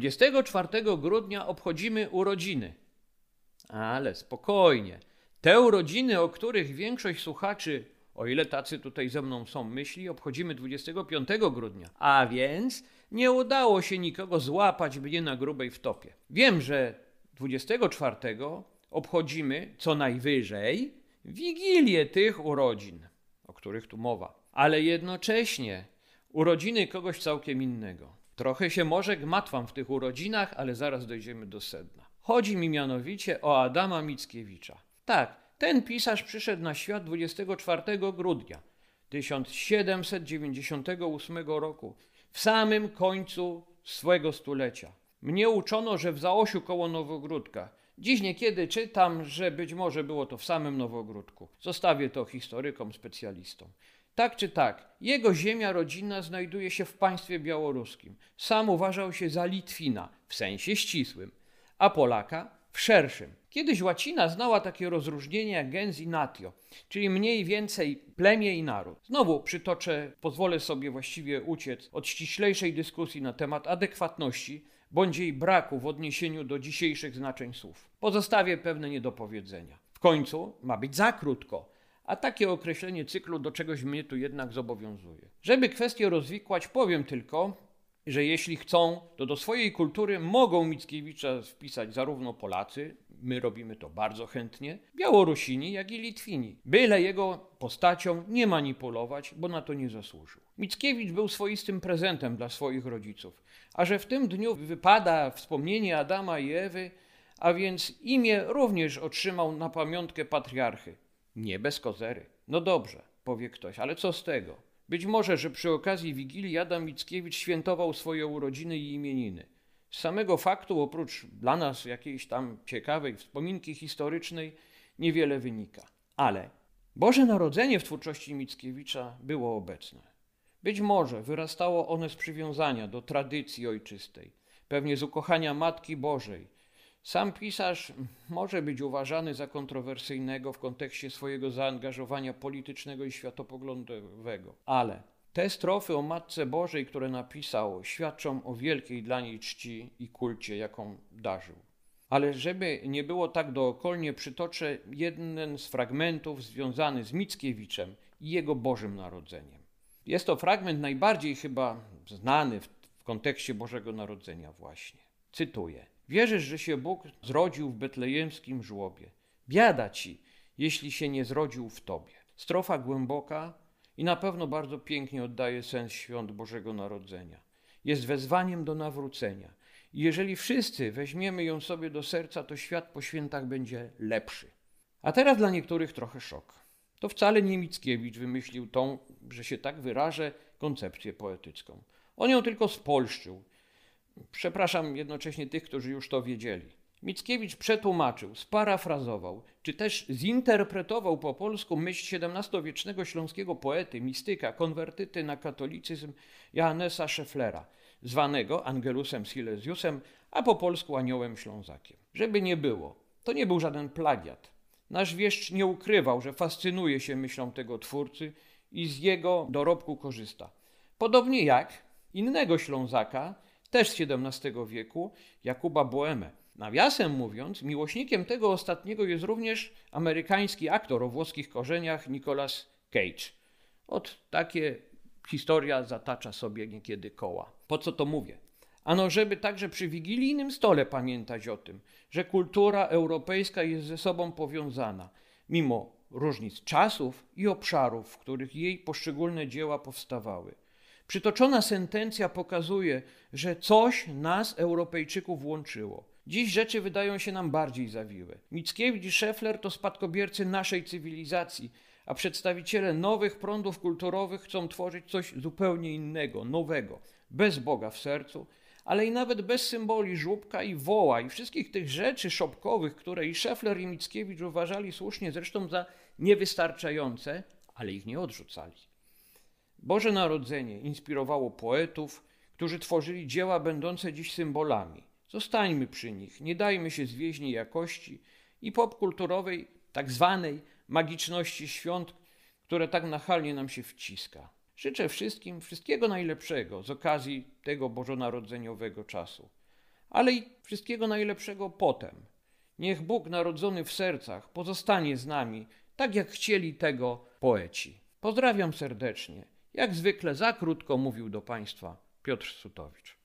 24 grudnia obchodzimy urodziny. Ale spokojnie. Te urodziny, o których większość słuchaczy, o ile tacy tutaj ze mną są, myśli, obchodzimy 25 grudnia. A więc nie udało się nikogo złapać mnie na grubej wtopie. Wiem, że 24 obchodzimy co najwyżej wigilię tych urodzin, o których tu mowa, ale jednocześnie urodziny kogoś całkiem innego. Trochę się może gmatwam w tych urodzinach, ale zaraz dojdziemy do sedna. Chodzi mi mianowicie o Adama Mickiewicza. Tak, ten pisarz przyszedł na świat 24 grudnia 1798 roku, w samym końcu swego stulecia. Mnie uczono, że w Zaosiu koło Nowogródka. Dziś niekiedy czytam, że być może było to w samym Nowogródku. Zostawię to historykom, specjalistom. Tak czy tak, jego ziemia rodzinna znajduje się w państwie białoruskim. Sam uważał się za Litwina w sensie ścisłym, a Polaka w szerszym. Kiedyś łacina znała takie rozróżnienie jak gens i natio, czyli mniej więcej plemię i naród. Znowu przytoczę, pozwolę sobie właściwie uciec od ściślejszej dyskusji na temat adekwatności bądź jej braku w odniesieniu do dzisiejszych znaczeń słów. Pozostawię pewne niedopowiedzenia. W końcu ma być za krótko, a takie określenie cyklu do czegoś mnie tu jednak zobowiązuje. Żeby kwestię rozwikłać, powiem tylko, że jeśli chcą, to do swojej kultury mogą Mickiewicza wpisać zarówno Polacy, my robimy to bardzo chętnie, Białorusini, jak i Litwini. Byle jego postacią nie manipulować, bo na to nie zasłużył. Mickiewicz był swoistym prezentem dla swoich rodziców, a że w tym dniu wypada wspomnienie Adama i Ewy, a więc imię również otrzymał na pamiątkę patriarchy. Nie bez kozery. No dobrze, powie ktoś, ale co z tego? Być może, że przy okazji Wigilii Adam Mickiewicz świętował swoje urodziny i imieniny. Z samego faktu, oprócz dla nas jakiejś tam ciekawej wspominki historycznej, niewiele wynika. Ale Boże Narodzenie w twórczości Mickiewicza było obecne. Być może wyrastało one z przywiązania do tradycji ojczystej, pewnie z ukochania Matki Bożej, sam pisarz może być uważany za kontrowersyjnego w kontekście swojego zaangażowania politycznego i światopoglądowego, ale te strofy o Matce Bożej, które napisał, świadczą o wielkiej dla niej czci i kulcie, jaką darzył. Ale żeby nie było tak dookolnie, przytoczę jeden z fragmentów związany z Mickiewiczem i jego Bożym Narodzeniem. Jest to fragment najbardziej chyba znany w, w kontekście Bożego Narodzenia właśnie. Cytuję. Wierzysz, że się Bóg zrodził w betlejemskim żłobie. Biada ci, jeśli się nie zrodził w tobie. Strofa głęboka i na pewno bardzo pięknie oddaje sens świąt Bożego Narodzenia. Jest wezwaniem do nawrócenia. I jeżeli wszyscy weźmiemy ją sobie do serca, to świat po świętach będzie lepszy. A teraz dla niektórych trochę szok. To wcale nie Mickiewicz wymyślił tą, że się tak wyrażę, koncepcję poetycką. On ją tylko spolszczył Przepraszam jednocześnie tych, którzy już to wiedzieli. Mickiewicz przetłumaczył, sparafrazował, czy też zinterpretował po polsku myśl XVII-wiecznego śląskiego poety, mistyka, konwertyty na katolicyzm Johannesa Schefflera, zwanego Angelusem Silesiusem, a po polsku aniołem ślązakiem. Żeby nie było, to nie był żaden plagiat. Nasz wieszcz nie ukrywał, że fascynuje się myślą tego twórcy i z jego dorobku korzysta. Podobnie jak innego Ślązaka, też z XVII wieku, Jakuba Boehme. Nawiasem mówiąc, miłośnikiem tego ostatniego jest również amerykański aktor o włoskich korzeniach Nicolas Cage. Od takie historia zatacza sobie niekiedy koła. Po co to mówię? Ano, żeby także przy wigilijnym stole pamiętać o tym, że kultura europejska jest ze sobą powiązana, mimo różnic czasów i obszarów, w których jej poszczególne dzieła powstawały. Przytoczona sentencja pokazuje, że coś nas, Europejczyków, łączyło. Dziś rzeczy wydają się nam bardziej zawiłe. Mickiewicz i Scheffler to spadkobiercy naszej cywilizacji, a przedstawiciele nowych prądów kulturowych chcą tworzyć coś zupełnie innego, nowego, bez Boga w sercu, ale i nawet bez symboli żłóbka i woła i wszystkich tych rzeczy szopkowych, które i Scheffler i Mickiewicz uważali słusznie zresztą za niewystarczające, ale ich nie odrzucali. Boże Narodzenie inspirowało poetów, którzy tworzyli dzieła będące dziś symbolami. Zostańmy przy nich, nie dajmy się zwieść jakości i popkulturowej, tak zwanej magiczności świąt, które tak nachalnie nam się wciska. Życzę wszystkim wszystkiego najlepszego z okazji tego bożonarodzeniowego czasu. ale i wszystkiego najlepszego potem. Niech Bóg narodzony w sercach pozostanie z nami, tak jak chcieli tego poeci. Pozdrawiam serdecznie. Jak zwykle za krótko mówił do Państwa Piotr Sutowicz.